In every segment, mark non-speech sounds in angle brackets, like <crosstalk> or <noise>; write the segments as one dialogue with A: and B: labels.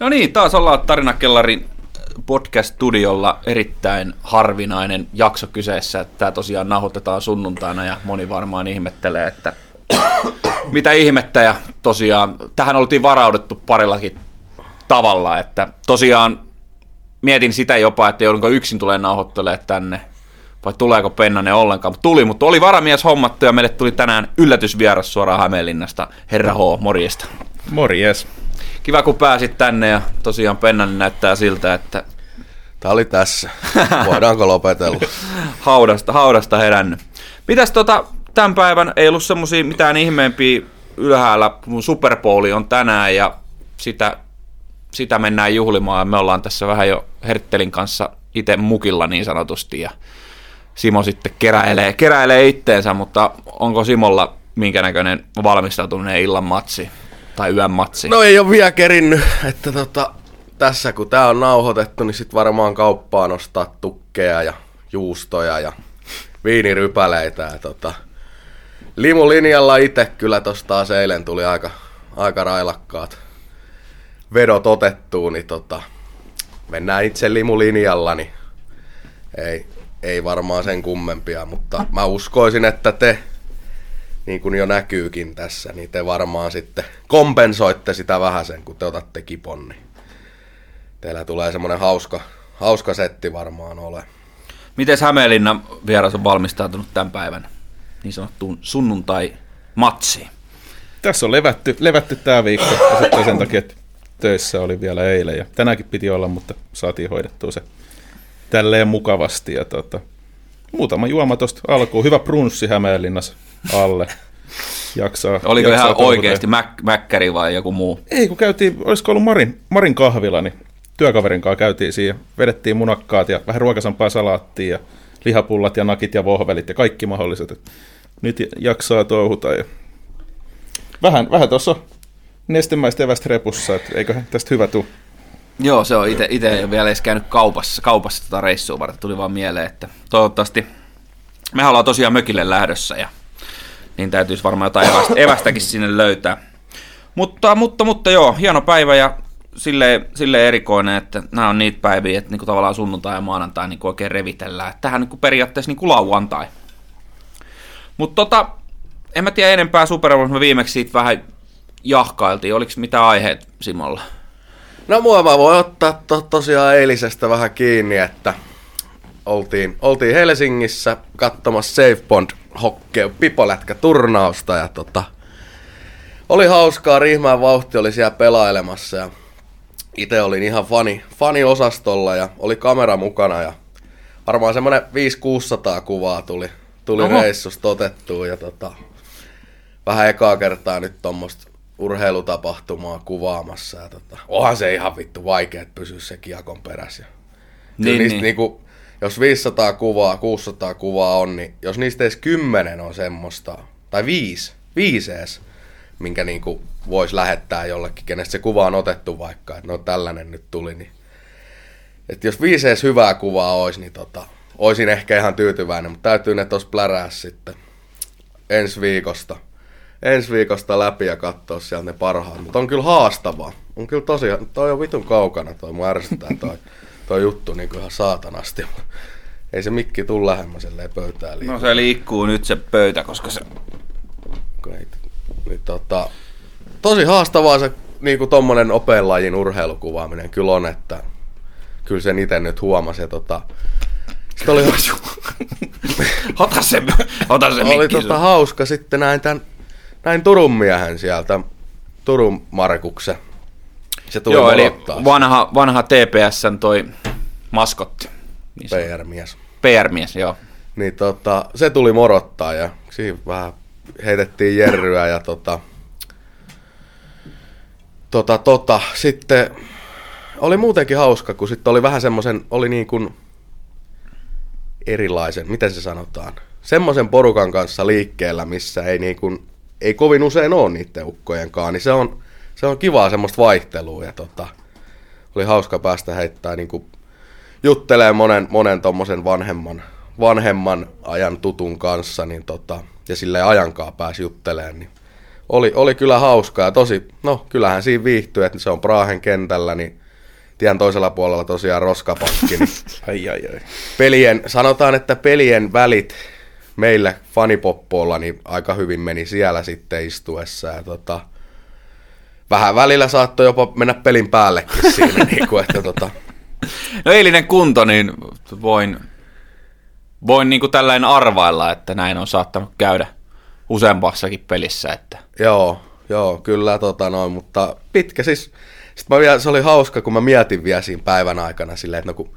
A: No niin, taas ollaan Tarinakellarin podcast-studiolla erittäin harvinainen jakso kyseessä. Tämä tosiaan nauhoitetaan sunnuntaina ja moni varmaan ihmettelee, että <coughs> mitä ihmettä. Ja tosiaan tähän oltiin varauduttu parillakin tavalla, että tosiaan mietin sitä jopa, että joudunko yksin tulee nauhoittelemaan tänne vai tuleeko Pennanen ollenkaan. Tuli, mutta oli varamies hommattu ja meille tuli tänään yllätysvieras suoraan Hämeenlinnasta. Herra H, morjesta.
B: Morjes.
A: Kiva kun pääsit tänne ja tosiaan Pennanen näyttää siltä, että
C: Tämä oli tässä. Voidaanko lopetella? <laughs>
A: haudasta, haudasta herännyt. Mitäs tota, tämän päivän ei ollut semmosia mitään ihmeempiä ylhäällä, kun Super Bowl on tänään ja sitä, sitä mennään juhlimaan. Me ollaan tässä vähän jo Herttelin kanssa itse mukilla niin sanotusti ja Simo sitten keräilee, keräilee itteensä, mutta onko Simolla minkä näköinen valmistautuminen illan matsi tai yön matsi?
C: No ei ole vielä kerinnyt, että tota, tässä kun tää on nauhoitettu, niin sit varmaan kauppaan ostaa tukkeja ja juustoja ja viinirypäleitä. Ja tota, limulinjalla itse kyllä tosta taas eilen tuli aika, aika railakkaat vedot otettua, niin tota, mennään itse limulinjalla, niin ei, ei varmaan sen kummempia, mutta mä uskoisin, että te, niin kuin jo näkyykin tässä, niin te varmaan sitten kompensoitte sitä vähän sen, kun te otatte kipon, niin teillä tulee semmoinen hauska, hauska setti varmaan ole.
A: Miten Hämeenlinnan vieras on valmistautunut tämän päivän niin sanottuun sunnuntai-matsiin?
B: Tässä on levätty, levätty tämä viikko ja sitten sen takia, että töissä oli vielä eilen ja tänäänkin piti olla, mutta saatiin hoidettua se tälleen mukavasti. Ja tota, muutama juoma tuosta alkuun. Hyvä brunssi Hämeenlinnassa alle. Jaksaa,
A: Oliko
B: jaksaa
A: ihan
B: touhuta.
A: oikeasti mäk- mäkkäri vai joku muu?
B: Ei, kun käytiin, olisiko ollut Marin, Marin kahvila, niin työkaverin kanssa käytiin siinä, vedettiin munakkaat ja vähän ruokasampaa salaattia ja lihapullat ja nakit ja vohvelit ja kaikki mahdolliset. Et Nyt jaksaa touhuta ja vähän, vähän tuossa nestemäistä evästä repussa, että eiköhän tästä hyvä tuu.
A: Joo, se on itse ei ole vielä edes käynyt kaupassa, kaupassa tota reissua varten. Tuli vaan mieleen, että toivottavasti me ollaan tosiaan mökille lähdössä ja niin täytyisi varmaan jotain evästä, <coughs> evästäkin sinne löytää. Mutta, mutta, mutta joo, hieno päivä ja silleen, silleen erikoinen, että nämä on niitä päiviä, että niinku tavallaan sunnuntai ja maanantai niinku oikein revitellään. Että Tähän niinku periaatteessa niinku lauantai. Mutta tota, en mä tiedä enempää Super Bowlista, me viimeksi siitä vähän jahkailtiin. Oliko mitään aiheet Simolla?
C: No mua mä voin ottaa to, tosiaan eilisestä vähän kiinni, että oltiin, oltiin Helsingissä katsomassa Safe Bond hokkeu pipolätkä turnausta ja tota, oli hauskaa, Riihmään vauhti oli siellä pelailemassa ja itse olin ihan fani, faniosastolla ja oli kamera mukana ja varmaan semmonen 5-600 kuvaa tuli, tuli
A: Oho.
C: reissusta otettua ja tota, vähän ekaa kertaa nyt tuommoista urheilutapahtumaa kuvaamassa. Ja tota, onhan se ihan vittu vaikea, että pysyä se kiekon perässä.
A: Niin,
C: niin, niistä
A: niin.
C: Niinku, jos 500 kuvaa, 600 kuvaa on, niin jos niistä edes 10 on semmoista, tai 5, 5 edes, minkä niinku voisi lähettää jollekin, kenestä se kuva on otettu vaikka, että no tällainen nyt tuli, niin että jos viisi edes hyvää kuvaa olisi, niin tota, olisin ehkä ihan tyytyväinen, mutta täytyy ne tos plärää sitten ensi viikosta. Ensi viikosta läpi ja katsoa sieltä ne parhaat. Mutta on kyllä haastavaa. On kyllä tosiaan, toi on vitun kaukana toi, mua ärsyttää toi, toi juttu niin ihan saatanasti. Ei se mikki tuu lähemmä silleen pöytään liikaa.
A: No se liikkuu nyt se pöytä, koska se...
C: Ei, niin tota, tosi haastavaa se niinku tommonen opean lajin urheilukuvaaminen kyllä on, että kyllä sen itse nyt huomasi. Ja tota, sit oli, <laughs>
A: Ota se, ota se
C: oli tota hauska sitten näin, tän, näin Turun miehen sieltä, Turun Markuksen. Se tuli
A: Joo, eli vanha, vanha TPSn toi maskotti. Niin
C: PR-mies.
A: PR-mies, joo.
C: Niin tota, se tuli morottaa ja siinä vähän heitettiin jerryä ja tota, tota, tota, sitten oli muutenkin hauska, kun sitten oli vähän semmoisen, oli niin kuin erilaisen, miten se sanotaan, semmoisen porukan kanssa liikkeellä, missä ei niin kuin, ei kovin usein ole niiden ukkojenkaan, niin se on, se on kivaa semmoista vaihtelua ja tota, oli hauska päästä heittää niin kuin juttelee monen, monen tommosen vanhemman, vanhemman ajan tutun kanssa, niin tota, ja silleen ajankaa pääsi juttelemaan, niin oli, oli kyllä hauskaa ja tosi, no kyllähän siinä viihtyy, että se on Prahen kentällä, niin tien toisella puolella tosiaan roskapankki. Niin <laughs>
B: Ai ai ai.
C: pelien, sanotaan, että pelien välit meillä fanipoppoilla niin aika hyvin meni siellä sitten istuessa. Ja tota, vähän välillä saattoi jopa mennä pelin päällekin siinä, <laughs> niin kuin, että tota,
A: No eilinen kunto, niin voin, voin niin kuin tällainen arvailla, että näin on saattanut käydä useampassakin pelissä. Että.
C: Joo, joo, kyllä tota noin, mutta pitkä siis. Sitten mä vielä, se oli hauska, kun mä mietin vielä siinä päivän aikana silleen, että no kun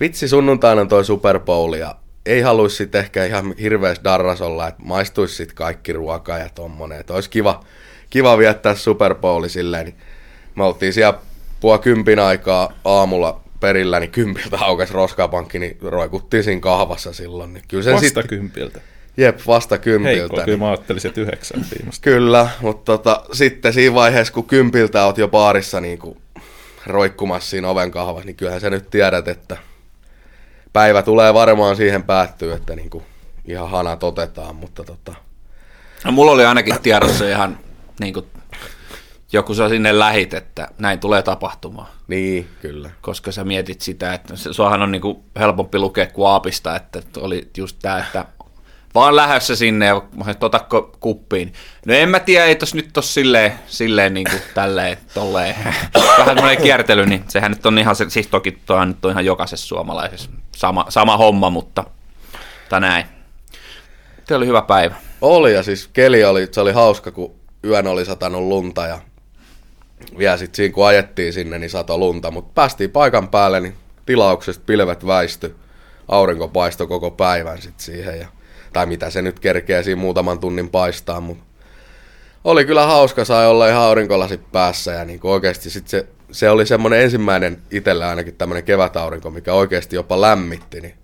C: vitsi sunnuntaina on toi Super Bowl ja ei haluaisi sitten ehkä ihan hirveästi darras olla, että maistuisi sitten kaikki ruoka ja tommonen, että olisi kiva, kiva viettää Super Bowli silleen, niin me oltiin siellä puoli kympin aikaa aamulla perillä, niin kympiltä aukas roskapankki, niin roikuttiin siinä kahvassa silloin. Niin kyllä sen
B: Vasta
C: sitten,
B: kympiltä.
C: jep, vasta
B: Heikko,
C: kympiltä.
B: kyllä mä ajattelin, että yhdeksän viimeistä.
C: Kyllä, mutta tota, sitten siinä vaiheessa, kun kympiltä oot jo baarissa niin kuin roikkumassa siinä oven kahvassa, niin kyllähän sä nyt tiedät, että päivä tulee varmaan siihen päättyy, että niin kuin ihan hanat otetaan, mutta tota,
A: No, mulla oli ainakin tiedossa ihan niin kuin, joku sä sinne lähit, että näin tulee tapahtumaan.
C: niin, kyllä.
A: Koska sä mietit sitä, että se, suahan on niin kuin helpompi lukea kuin aapista, että oli just tämä, että vaan lähdössä sinne ja otatko kuppiin. No en mä tiedä, ei tos nyt tos silleen, silleen niin kuin tälleen, tolleen. Vähän semmoinen kiertely, niin sehän nyt on ihan, se, siis toki toi nyt on ihan jokaisessa suomalaisessa sama, sama homma, mutta, mutta näin. Tämä oli hyvä päivä.
C: Oli ja siis keli oli, se oli hauska, kun yön oli satanut lunta ja vielä sitten siinä kun ajettiin sinne, niin sato lunta, mutta päästiin paikan päälle, niin tilauksesta pilvet väisty, aurinko paistoi koko päivän sitten siihen ja, tai mitä se nyt kerkeä siinä muutaman tunnin paistaa, mutta oli kyllä hauska, sai olla ihan aurinkolasit päässä ja niin oikeasti sit se, se oli semmoinen ensimmäinen itsellä ainakin tämmöinen kevätaurinko, mikä oikeasti jopa lämmitti, niin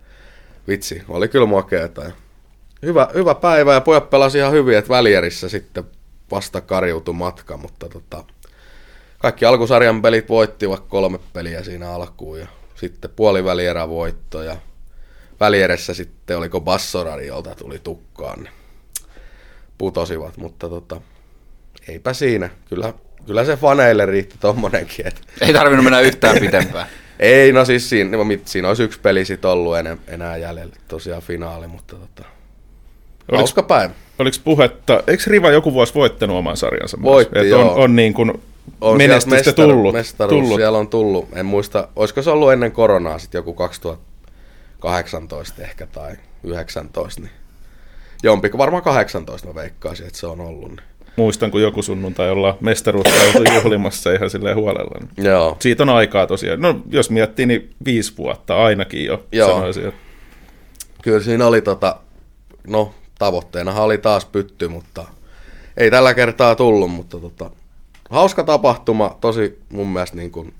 C: vitsi, oli kyllä makeeta. Ja hyvä, hyvä päivä ja pojat pelasi ihan hyvin, että välierissä sitten vasta karjuutui matka, mutta tota, kaikki alkusarjan pelit voittivat kolme peliä siinä alkuun ja sitten puolivälierä voitto ja välieressä sitten oliko Bassorari, jolta tuli tukkaan, niin putosivat, mutta tota, eipä siinä. Kyllä, kyllä se faneille riitti tommonenkin, että
A: Ei tarvinnut mennä yhtään pitempään. <laughs>
C: ei, no siis siinä, no, siinä olisi yksi peli sit ollut enää, enää jäljellä, tosiaan finaali, mutta tota, hauska päivä.
B: oliko puhetta, eikö Riva joku vuosi voittanut oman sarjansa? myös?
C: Voitti,
B: Et
C: joo.
B: on, on niin kuin
C: On
B: menestystä
C: mestaru-
B: tullut.
C: Mestaruus
B: tullut.
C: siellä on tullut. En muista, olisiko se ollut ennen koronaa sitten joku 2018 ehkä tai 19, niin jompi, varmaan 18 mä veikkaisin, että se on ollut. Niin.
B: Muistan, kun joku sunnuntai ollaan mestaruutta <coughs> oltu juhlimassa ihan silleen huolella. Niin.
C: Joo,
B: Siitä on aikaa tosiaan. No, jos miettii, niin viisi vuotta ainakin jo,
C: Joo.
B: sanoisin. Että
C: kyllä siinä oli tota, no tavoitteenahan oli taas pytty, mutta ei tällä kertaa tullut, mutta tota, hauska tapahtuma, tosi mun mielestä niin kuin,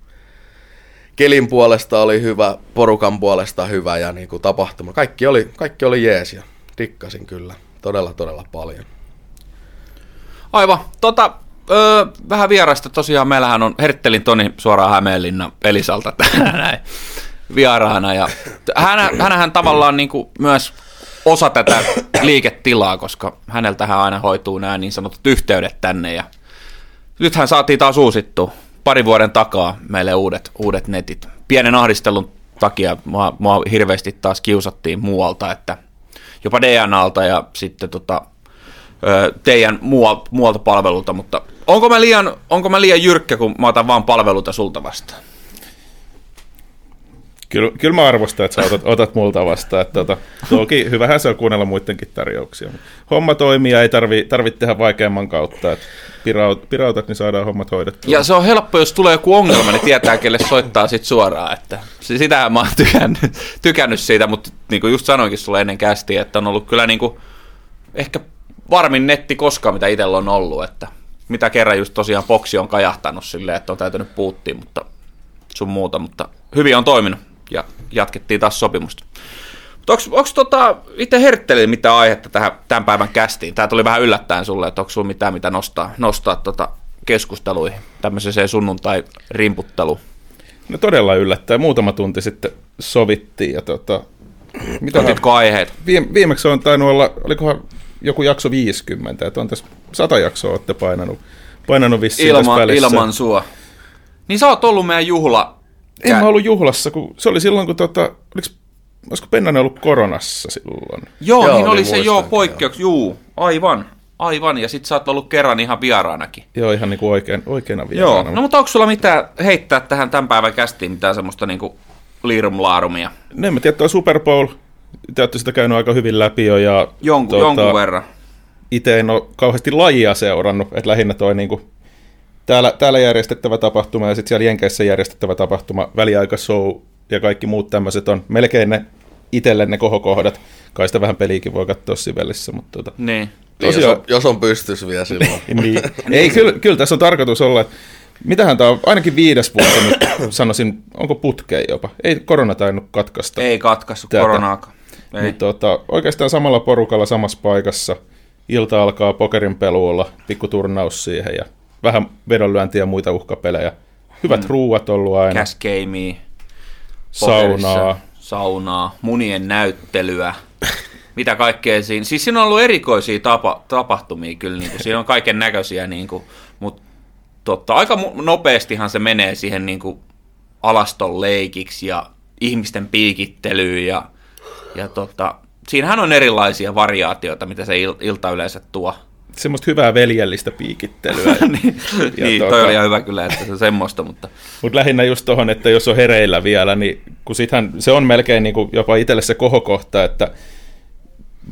C: kelin puolesta oli hyvä, porukan puolesta hyvä ja niin kuin, tapahtuma. Kaikki oli, kaikki oli jees ja dikkasin kyllä todella todella paljon.
A: Aivan. Tota, öö, vähän vierasta tosiaan. Meillähän on Herttelin Toni suoraan Hämeenlinna Elisalta näin vieraana. Ja hän, hänhän tavallaan niin kuin myös osa tätä liiketilaa, koska häneltähän aina hoituu nämä niin sanotut yhteydet tänne. Ja nythän saatiin taas uusittu pari vuoden takaa meille uudet, uudet netit. Pienen ahdistelun takia mua, mua hirveästi taas kiusattiin muualta, että jopa DNAlta ja sitten tota, teidän muua, muualta palvelulta, mutta onko mä, liian, onko mä liian jyrkkä, kun mä otan vaan palveluita sulta vastaan?
B: Kyllä, kyllä mä arvostan, että sä otat, otat multa vastaan. Että, tota, toki hyvähän se on kuunnella muidenkin tarjouksia. Homma toimii ja ei tarvi, tarvitse tehdä vaikeamman kautta. Että piraut, pirautat, niin saadaan hommat hoidettua.
A: Ja se on helppo, jos tulee joku ongelma, niin tietää, kelle soittaa sit suoraan. Että sitähän mä oon tykännyt, tykännyt siitä, mutta niin kuin just sanoinkin sulle ennen kästiä, että on ollut kyllä niin kuin, ehkä varmin netti koskaan, mitä itsellä on ollut. Että mitä kerran just tosiaan boksi on kajahtanut silleen, että on täytynyt puuttia, mutta sun muuta, mutta hyvin on toiminut ja jatkettiin taas sopimusta. Onko tota, itse Herttelin mitään aihetta tähän tämän päivän kästiin? Tämä tuli vähän yllättäen sulle, että onko sulla mitään mitä nostaa, nostaa tota keskusteluihin, tämmöiseen sunnuntai-rimputteluun?
B: No todella yllättäen. Muutama tunti sitten sovittiin. Ja tota, mitä
A: Otitko aiheet?
B: viime, viimeksi on tainnut olla, olikohan joku jakso 50, että on tässä sata jaksoa olette painanut, painanut vissiin välissä.
A: ilman sua. Niin sä oot ollut meidän juhla.
B: En mä ollut juhlassa, kun se oli silloin, kun tota, oliks, olisiko Pennanen ollut koronassa silloin?
A: Joo,
C: Joo,
A: niin oli
C: niin
A: se joo
C: muistankin,
A: poikkeuks. Juu, aivan. Aivan, ja sit sä oot ollut kerran ihan vieraanakin.
B: Joo, ihan niinku oikein, oikeana
A: Joo,
B: vieraana.
A: no mutta onko sulla mitään heittää tähän tämän päivän kästiin, mitään semmoista niinku liirumlaarumia?
B: No, en mä tiedä, toi Super Bowl, te olette sitä käynyt aika hyvin läpi jo, ja
A: Jonkun, jonkun verran.
B: itse en ole kauheasti lajia seurannut, että lähinnä toi niinku täällä, täällä järjestettävä tapahtuma ja sitten siellä Jenkeissä järjestettävä tapahtuma, väliaikashow ja kaikki muut tämmöiset on melkein ne itselle ne kohokohdat. Kai sitä vähän peliäkin voi katsoa Sivelissä, mutta tota,
A: Niin.
C: Niin, jos,
B: Tosiaan-
C: on, jos on pystys vielä silloin. <laughs>
B: niin. Ei, kyllä, kyllä tässä on tarkoitus olla, että mitähän tämä on, ainakin viides vuosi nyt sanoisin, onko putkeen jopa. Ei korona tainnut katkaista.
A: Ei katkaisu
B: Tätä.
A: koronaakaan. Ei.
B: Niin tota, oikeastaan samalla porukalla samassa paikassa. Ilta alkaa pokerin peluulla, pikku turnaus siihen ja vähän vedonlyöntiä ja muita uhkapelejä. Hyvät mm. ruuat ollut aina,
A: Cash gamea,
B: saunaa.
A: saunaa, munien näyttelyä. <laughs> Mitä kaikkea siinä. Siis siinä on ollut erikoisia tapa, tapahtumia kyllä. Niin kuin, siinä on kaiken näköisiä, niin kuin, mutta totta, aika nopeastihan se menee siihen niin kuin, alaston leikiksi ja ihmisten piikittelyyn. Ja, ja tota, siinähän on erilaisia variaatioita, mitä se il, ilta yleensä tuo.
B: Semmoista hyvää veljellistä piikittelyä. <laughs>
A: niin,
B: Ja
A: niin
B: tota-
A: toi oli ihan hyvä kyllä, että se on semmoista, mutta
B: Mutta lähinnä just tohon, että jos on hereillä vielä, niin kun sithän se on melkein niin kuin jopa itselle se kohokohta, että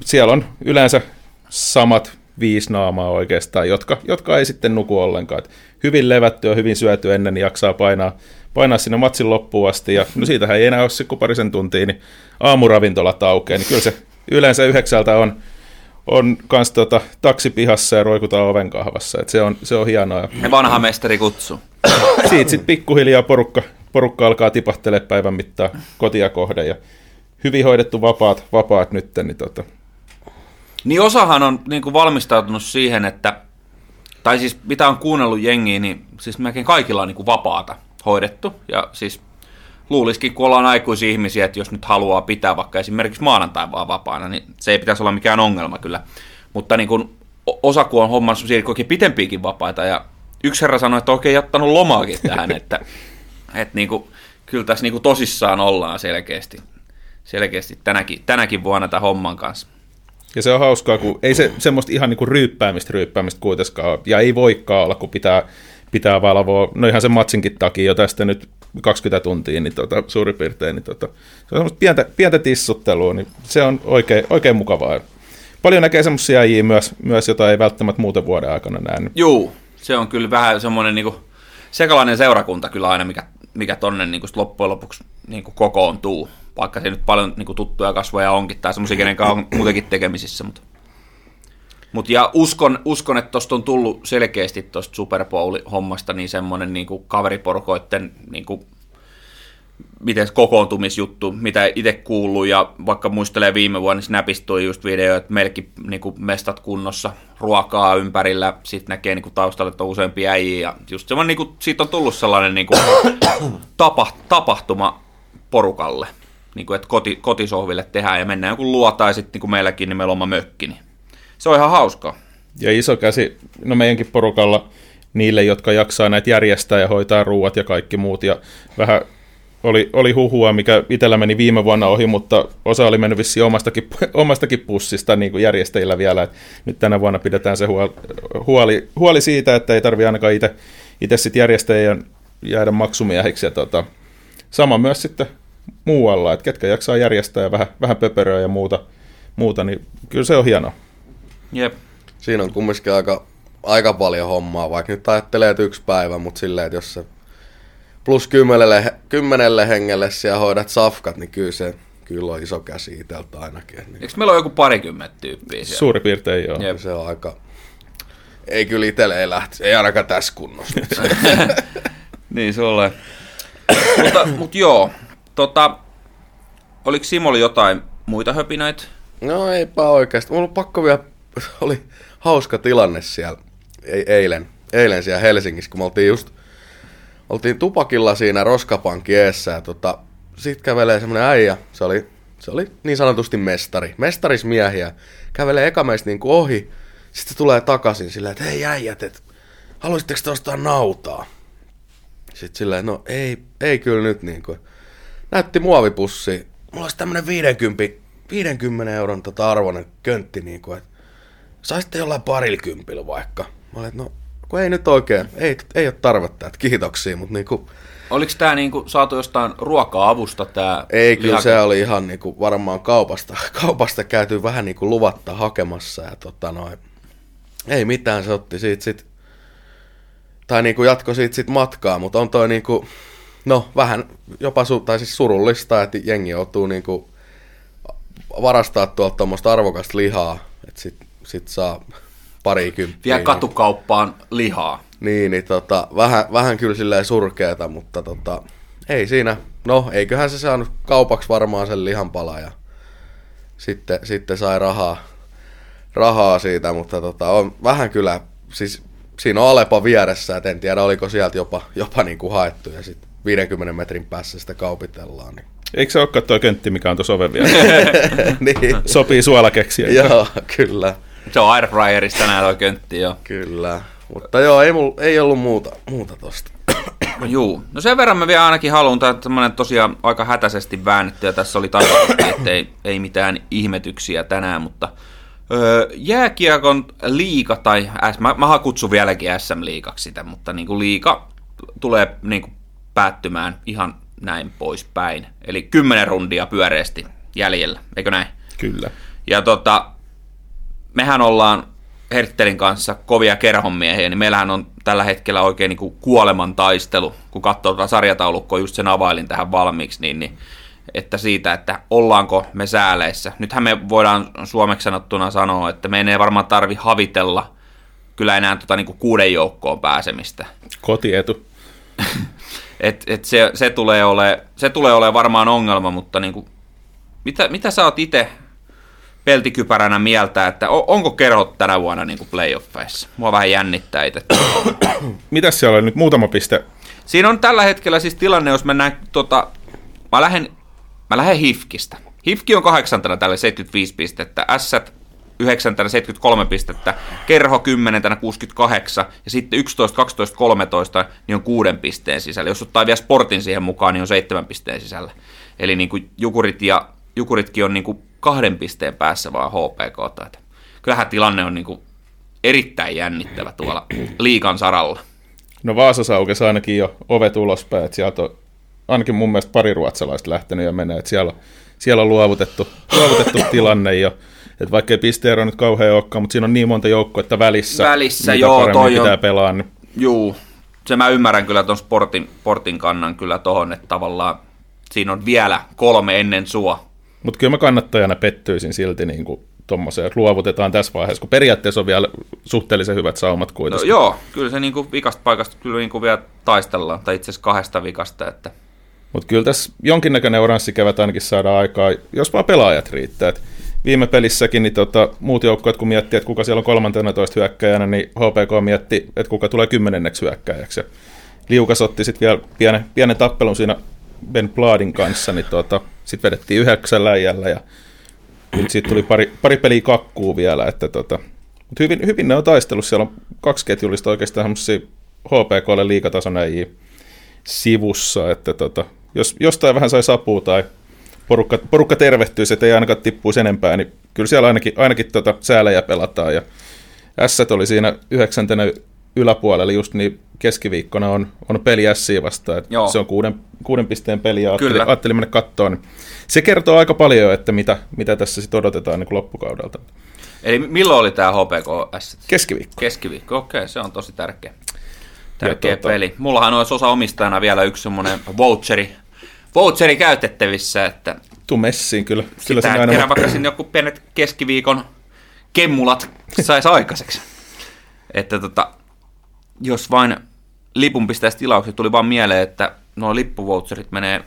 B: siellä on yleensä samat viisi naamaa oikeastaan, jotka, jotka ei sitten nuku ollenkaan. Et hyvin levätty ja hyvin syöty ennen, niin jaksaa painaa, painaa sinne matsin loppuun asti. Ja no siitähän ei enää ole se kuin parisen tuntia, niin aamuravintolat aukeaa. Niin kyllä se yleensä yhdeksältä on, on kans tota, taksi pihassa ja roikutaan oven kahvassa. Et se, on, se on hienoa.
A: ne vanha mestari kutsu.
B: Siitä sitten pikkuhiljaa porukka, porukka alkaa tipahtelemaan päivän mittaan kotia kohden. Ja hyvin hoidettu vapaat, vapaat nyt, niin tota,
A: Niin osahan on niin kuin valmistautunut siihen, että, tai siis mitä on kuunnellut jengiä, niin siis melkein kaikilla on niin kuin vapaata hoidettu. Ja siis luulisikin, kun ollaan aikuisia ihmisiä, että jos nyt haluaa pitää vaikka esimerkiksi maanantai vaan vapaana, niin se ei pitäisi olla mikään ongelma kyllä. Mutta niin kuin o- osa, kun on hommannut semmoisia pitempiäkin vapaita, ja yksi herra sanoi, että oikein jättänyt lomaakin tähän, <laughs> että, että niin kuin, kyllä tässä niin kuin tosissaan ollaan selkeästi, selkeästi tänäkin, tänäkin vuonna tämän homman kanssa.
B: Ja se on hauskaa, kun ei se semmoista ihan niinku ryyppäämistä ryyppäämistä kuitenkaan. Ja ei voikaan olla, kun pitää, pitää valvoa, no ihan sen matsinkin takia jo tästä nyt 20 tuntia niin tota, suurin piirtein. Niin tota, se on pientä, pientä tissuttelua, niin se on oikein, oikein mukavaa. Paljon näkee semmoisia äijiä myös, myös, jota ei välttämättä muuten vuoden aikana näe.
A: Juu, se on kyllä vähän semmoinen niinku sekalainen seurakunta kyllä aina, mikä, mikä tonne niinku sit loppujen lopuksi niinku kokoontuu. Vaikka se nyt paljon niinku tuttuja kasvoja onkin, tai semmoisia, kenen kanssa on muutenkin tekemisissä. Mutta mut ja uskon, uskon että tuosta on tullut selkeästi tuosta Super Bowl-hommasta niin semmoinen niinku kaveriporukoitten niinku, miten kokoontumisjuttu, mitä itse kuuluu, ja vaikka muistelee viime vuonna, niin Snapista tuli just video, että meilläkin niin mestat kunnossa, ruokaa ympärillä, sitten näkee niin kuin taustalla, että on useampia äijiä, ja just semmoinen, niin kuin, siitä on tullut sellainen niin kuin, <coughs> tapa, tapahtuma porukalle, niin kuin, että koti, kotisohville tehdään, ja mennään joku luo, tai sitten niin kuin meilläkin, niin meillä on oma mökki, niin se on ihan hauskaa.
B: Ja iso käsi, no meidänkin porukalla, niille, jotka jaksaa näitä järjestää ja hoitaa ruuat ja kaikki muut, ja vähän oli, oli huhua, mikä itsellä meni viime vuonna ohi, mutta osa oli mennyt vissiin omastakin, <laughs> omastakin pussista niin kuin järjestäjillä vielä. Et nyt tänä vuonna pidetään se huoli, huoli, huoli siitä, että ei tarvitse ainakaan itse, itse sit järjestäjien jäädä maksumiehiksi. Ja tota, sama myös sitten muualla, että ketkä jaksaa järjestää ja vähän, vähän pöperöä ja muuta, muuta, niin kyllä se on hienoa.
A: Jep.
C: Siinä on kumminkin aika, aika paljon hommaa, vaikka nyt ajattelee, että yksi päivä, mutta silleen, että jos se plus kymmenelle, kymmenelle hengelle siellä hoidat safkat, niin kyllä se kyllä on iso käsi itseltä ainakin. Niin
A: Eikö meillä ole joku parikymmentä tyyppiä siellä?
B: Suurin piirtein joo.
A: Jep.
C: se on aika... Ei kyllä itselle ei lähti, ei ainakaan tässä kunnossa. <laughs>
A: niin sulle. mutta, mutta joo, tota, oliko Simolla jotain muita höpinöitä?
C: No eipä oikeasti. Mulla on pakko vielä, <laughs> oli hauska tilanne siellä ei, eilen, eilen siellä Helsingissä, kun me oltiin just, oltiin tupakilla siinä roskapankki eessä ja tota, sit kävelee semmonen äijä, se oli, se oli niin sanotusti mestari, mestarismiehiä, kävelee eka meistä niinku ohi, Sitten tulee takaisin silleen, että hei äijät, että haluaisitteko te ostaa nautaa? Sitten silleen, no ei, ei kyllä nyt niin kuin. Näytti muovipussi. Mulla olisi tämmönen 50, 50 euron tota arvoinen köntti, niin kuin, saisitte jollain parikympillä vaikka. Mä olin, no kun ei nyt oikein, ei, ei ole tarvetta, että kiitoksia, mutta niinku,
A: Oliko tämä niinku saatu jostain ruoka-avusta tämä
C: ei kyllä se oli ihan niinku varmaan kaupasta, <laughs> kaupasta käyty vähän niinku luvatta hakemassa ja tota noin, ei mitään, se otti siitä sit, tai niinku jatko siitä sit matkaa, mutta on toi niinku, no vähän jopa su, tai siis surullista, että jengi joutuu niinku varastaa tuolta tuommoista arvokasta lihaa, että sit, sit saa parikymppiä.
A: Vielä katukauppaan lihaa.
C: Niin, niin tota, vähän, vähän kyllä silleen surkeeta, mutta tota, ei siinä. No, eiköhän se saanut kaupaksi varmaan sen lihanpala ja sitten, sitten sai rahaa, rahaa siitä, mutta tota, on vähän kyllä, siis siinä on Alepa vieressä, et en tiedä oliko sieltä jopa, jopa niin kuin haettu ja sitten 50 metrin päässä sitä kaupitellaan. Niin.
B: Eikö se olekaan tuo köntti, mikä on tuossa oven vielä? <laughs>
C: niin.
B: Sopii suolakeksiä.
C: Joo, kyllä.
A: Se on airfryerista tänään tuo köntti, joo.
C: Kyllä. Mutta joo, ei, mul, ei ollut muuta, muuta tosta.
A: Juu. No sen verran mä vielä ainakin haluan, tämä semmoinen tosiaan aika hätäisesti väännetty, ja tässä oli tarkoitus, että ei, ei mitään ihmetyksiä tänään, mutta öö, jääkiekon liika, tai S, mä, mä kutsun vieläkin SM-liikaksi sitä, mutta niin kuin liika tulee niin kuin päättymään ihan näin poispäin. Eli kymmenen rundia pyöreästi jäljellä, eikö näin?
B: Kyllä.
A: Ja tota, mehän ollaan Herttelin kanssa kovia kerhonmiehiä, niin meillähän on tällä hetkellä oikein niin kuoleman taistelu, kun katsoo tuota sarjataulukkoa, just sen availin tähän valmiiksi, niin, niin että siitä, että ollaanko me sääleissä. Nythän me voidaan suomeksi sanottuna sanoa, että me ei varmaan tarvi havitella kyllä enää tota niin kuin kuuden joukkoon pääsemistä.
B: Kotietu. <laughs>
A: et, et se, se, tulee ole, se tulee olemaan varmaan ongelma, mutta niin kuin, mitä, mitä sä oot itse peltikypäränä mieltä, että onko kerhot tänä vuonna niin kuin playoffeissa? Mua vähän jännittää itse. <coughs>
B: Mitäs siellä on nyt muutama piste?
A: Siinä on tällä hetkellä siis tilanne, jos mennään, tota, mä lähden, mä lähden Hifkistä. Hifki on kahdeksantena tällä 75 pistettä, S 9 73 pistettä, Kerho 10 68 ja sitten 11, 12, 13 niin on kuuden pisteen sisällä. Jos ottaa vielä sportin siihen mukaan, niin on seitsemän pisteen sisällä. Eli niin kuin Jukurit ja Jukuritkin on niin kuin kahden pisteen päässä vaan HPK. Että kyllähän tilanne on niin kuin erittäin jännittävä tuolla liikan saralla.
B: No Vaasassa aukesi ainakin jo ovet ulospäin, että sieltä on ainakin mun mielestä pari ruotsalaista lähtenyt ja menee, että siellä, siellä on luovutettu, luovutettu <coughs> tilanne jo. Että vaikka ei pisteero nyt kauhean olekaan, mutta siinä on niin monta että välissä,
A: välissä mitä joo, toi
B: pitää on, pelaa. Niin.
A: Juu, se mä ymmärrän kyllä tuon sportin, sportin kannan kyllä tohon, että tavallaan siinä on vielä kolme ennen sua,
B: mutta kyllä mä kannattajana pettyisin silti niin kuin tommoseen, että luovutetaan tässä vaiheessa, kun periaatteessa on vielä suhteellisen hyvät saumat kuitenkin.
A: No, joo, kyllä se niin kuin vikasta paikasta kyllä niin kuin vielä taistellaan, tai itse asiassa kahdesta vikasta. Että...
B: Mutta kyllä tässä jonkinnäköinen oranssikevät ainakin saadaan aikaa, jos vaan pelaajat riittää. Et viime pelissäkin niin tota, muut joukkueet, kun miettii, että kuka siellä on 13 hyökkäjänä, niin HPK mietti, että kuka tulee kymmenenneksi hyökkäjäksi. Liukas otti sitten vielä pienen, pienen tappelun siinä Ben Bladin kanssa, niin tuota, sitten vedettiin yhdeksän läjällä ja nyt siitä tuli pari, pari peliä kakkuu vielä, että tota, mutta hyvin, hyvin ne on taistellut, siellä on kaksi ketjullista oikeastaan semmoisia HPKlle liikatason sivussa, että tota, jos jostain vähän sai sapua tai porukka, porukka tervehtyisi, että ei ainakaan tippuisi enempää, niin kyllä siellä ainakin, ainakin tota säälejä pelataan. Ja S oli siinä yhdeksäntenä yläpuolella just niin keskiviikkona on, on peli Siä vastaan. Joo. Se on kuuden, kuuden pisteen peli ja ajattelin, ajattelin mennä kattoon. Se kertoo aika paljon, että mitä, mitä tässä sitten odotetaan niin loppukaudelta.
A: Eli milloin oli tämä HPK S?
B: Keskiviikko.
A: Keskiviikko, okei, okay, se on tosi tärkeä. Tärkeä tuota, peli. Mullahan olisi osa omistajana vielä yksi semmoinen voucheri, voucheri käytettävissä, että
B: Tuu messiin kyllä.
A: kyllä sitä, aina... kerran vaikka sinne joku pienet keskiviikon kemmulat saisi aikaiseksi. <laughs> Että tota, jos vain lipun pistäisi tilaukset, tuli vaan mieleen, että nuo lippuvoutserit menee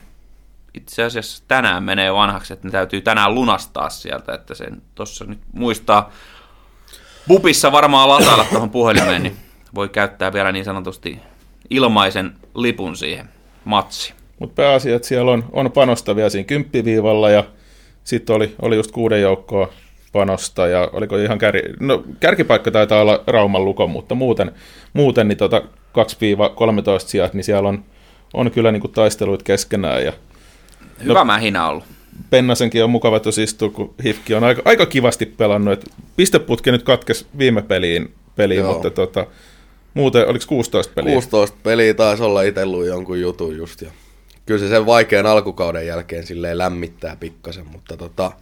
A: itse asiassa tänään menee vanhaksi, että ne täytyy tänään lunastaa sieltä, että sen tuossa nyt muistaa Bupissa varmaan latailla tuohon puhelimeen, niin voi käyttää vielä niin sanotusti ilmaisen lipun siihen matsiin.
B: Mutta pääasia, että siellä on, on panostavia siinä kymppiviivalla ja sitten oli, oli just kuuden joukkoa panosta ja oliko ihan kär... no, kärkipaikka taitaa olla Rauman lukon, mutta muuten, muuten niin tota 2-13 sijat, niin siellä on, on kyllä niin kuin taisteluit keskenään ja
A: Hyvä no, mähinä ollut.
B: Pennasenkin on mukava tuossa istua, kun Hifki on aika, aika kivasti pelannut. Et pisteputki nyt katkes viime peliin, peliin mutta tota, muuten oliko 16 peliä?
C: 16 peliä taisi olla itsellut jonkun jutun just. Ja kyllä se sen vaikean alkukauden jälkeen silleen lämmittää pikkasen, mutta tota,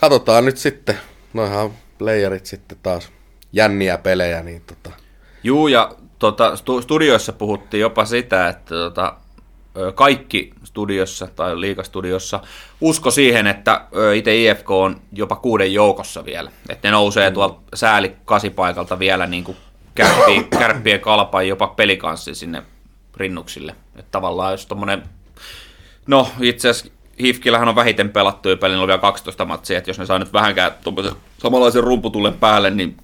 C: katsotaan nyt sitten. Noihan playerit sitten taas jänniä pelejä. Niin tota.
A: Juu, ja tota, studioissa puhuttiin jopa sitä, että tota, kaikki studiossa tai liikastudiossa usko siihen, että itse IFK on jopa kuuden joukossa vielä. Että ne nousee mm. tuolta sääli kasipaikalta vielä niin kuin <coughs> kärppien, kärppien kalpaan jopa pelikanssi sinne rinnuksille. Että tavallaan jos tommonen, no itse asiassa Hifkillähän on vähiten pelattuja pelin, on vielä 12 matsia, että jos ne saa nyt vähänkään samanlaisen rumputullen päälle, niin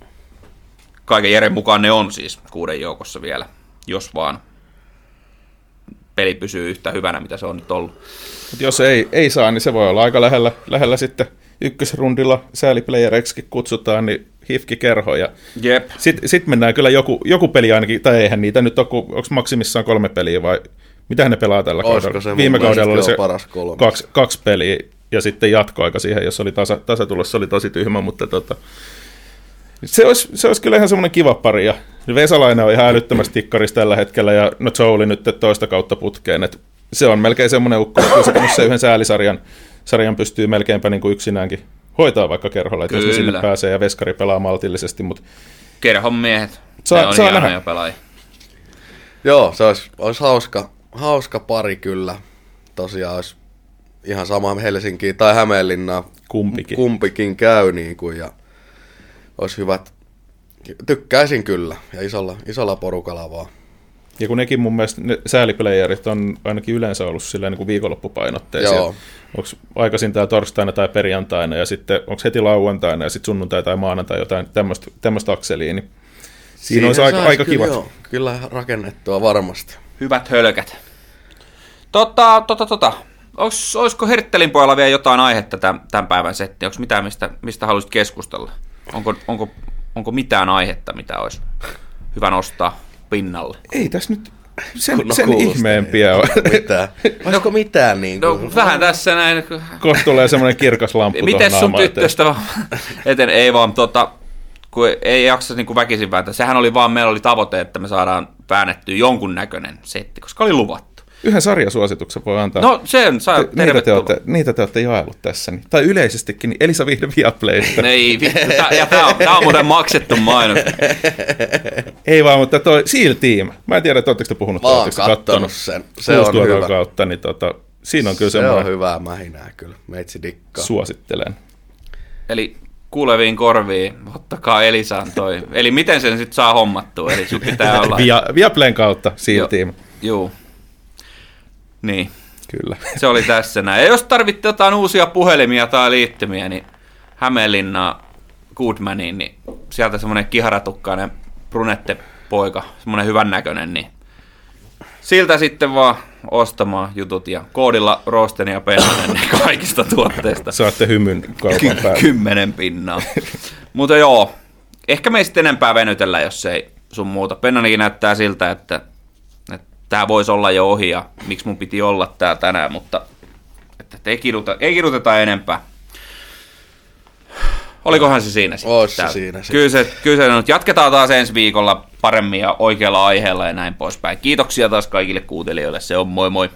A: kaiken järjen mukaan ne on siis kuuden joukossa vielä, jos vaan peli pysyy yhtä hyvänä, mitä se on nyt ollut.
B: Mut jos ei, ei saa, niin se voi olla aika lähellä, lähellä sitten ykkösrundilla sääliplayereiksi kutsutaan, niin hifki kerho. Ja
A: Jep.
B: Sitten sit mennään kyllä joku, joku peli ainakin, tai eihän niitä nyt ole, onko maksimissaan kolme peliä vai mitä ne pelaa tällä
C: Olisiko
B: kaudella?
C: Se
B: Viime kaudella oli se
C: paras kolmas.
B: kaksi, kaksi peliä ja sitten jatkoaika siihen, jos oli tasa, tasatulossa, oli tosi tyhmä, mutta tota, se olisi, se olisi kyllä ihan semmoinen kiva pari. Ja Vesalainen on ihan älyttömästi tikkarissa tällä hetkellä ja no Jouli nyt toista kautta putkeen. Et se on melkein semmoinen ukko, että se yhden säälisarjan sarjan pystyy melkeinpä niin kuin yksinäänkin hoitaa vaikka kerholla, että jos ne sinne pääsee ja veskari pelaa maltillisesti. Mutta
A: Kerhon miehet, saa, ne on saa nähdä. pelaajia.
C: Joo, se olisi, olisi hauska, hauska pari kyllä. Tosiaan olisi ihan sama Helsinki tai Hämeenlinna.
B: Kumpikin.
C: Kumpikin käy niin kuin, ja olisi hyvät, tykkäisin kyllä, ja isolla, isolla porukalla vaan.
B: Ja kun nekin mun mielestä ne sääliplayerit on ainakin yleensä ollut silleen niin kuin viikonloppupainotteisia. Joo. Onko aikaisin tämä torstaina tai perjantaina ja sitten onko heti lauantaina ja sitten sunnuntai tai maanantai jotain tämmöistä akseliin, niin siinä olisi aika, aika
C: kyllä,
B: kivat.
C: Joo, kyllä rakennettua varmasti.
A: Hyvät hölkät. Tota, tota, tota. Olis, olisiko Herttelin pojalla vielä jotain aihetta tämän, tämän päivän setti? Onko mitään, mistä, mistä haluaisit keskustella? Onko, onko, onko mitään aihetta, mitä olisi hyvä nostaa pinnalle?
B: Ei tässä nyt sen, no, sen ihmeempiä ole.
C: Mitään. Olisiko mitään niin
A: kuin? No vähän tässä näin.
B: Kohta tulee semmoinen kirkas lamppu
A: Miten sun tyttöstä <laughs> eten? Ei vaan tota, kun ei jaksa niin kuin väkisin vääntää. Sehän oli vaan, meillä oli tavoite, että me saadaan väännettyä jonkun näköinen setti, koska oli luvattu
B: yhden sarjasuosituksen voi antaa.
A: No sen saa
B: te, niitä, te olette, niitä te olette jaellut tässä. Niin. Tai yleisestikin, niin Elisa Vihde Viaplaysta. <laughs>
A: Ei, ja tämä on, tää on muuten maksettu mainos. <laughs>
B: Ei vaan, mutta toi Seal Team, mä en tiedä, että oletteko te puhunut.
C: Mä oon kattonut sen, se on hyvä.
B: kautta, niin tota, siinä on kyllä
C: se semmoinen... on hyvää mähinää kyllä, meitsi dikkaa.
B: Suosittelen.
A: Eli kuuleviin korviin, ottakaa Elisaan toi. Eli miten sen sitten saa hommattua? Eli sun pitää <laughs> olla...
B: Via, Viaplayn kautta.
A: Joo. Niin.
B: Kyllä. <laughs>
A: Se oli tässä näin. Ja jos tarvitte jotain uusia puhelimia tai liittymiä, niin Hämeenlinna Goodmaniin, niin sieltä semmoinen kiharatukkainen brunette-poika, semmoinen hyvännäköinen, niin siltä sitten vaan ostamaan jutut ja koodilla Rosten ja Pennanen <laughs> kaikista tuotteista. <laughs>
B: Saatte hymyn
A: Ky- Kymmenen pinnaa. <laughs> Mutta joo, ehkä me ei sitten enempää venytellä, jos ei sun muuta. Pennanikin näyttää siltä, että tämä voisi olla jo ohi ja miksi mun piti olla täällä tänään, mutta että ei, kiduta, ei kiduteta enempää. Olikohan se siinä
C: sitten? se siinä.
A: Kyllä se, kyllä se nyt jatketaan taas ensi viikolla paremmin ja oikealla aiheella ja näin poispäin. Kiitoksia taas kaikille kuuntelijoille. Se on moi moi.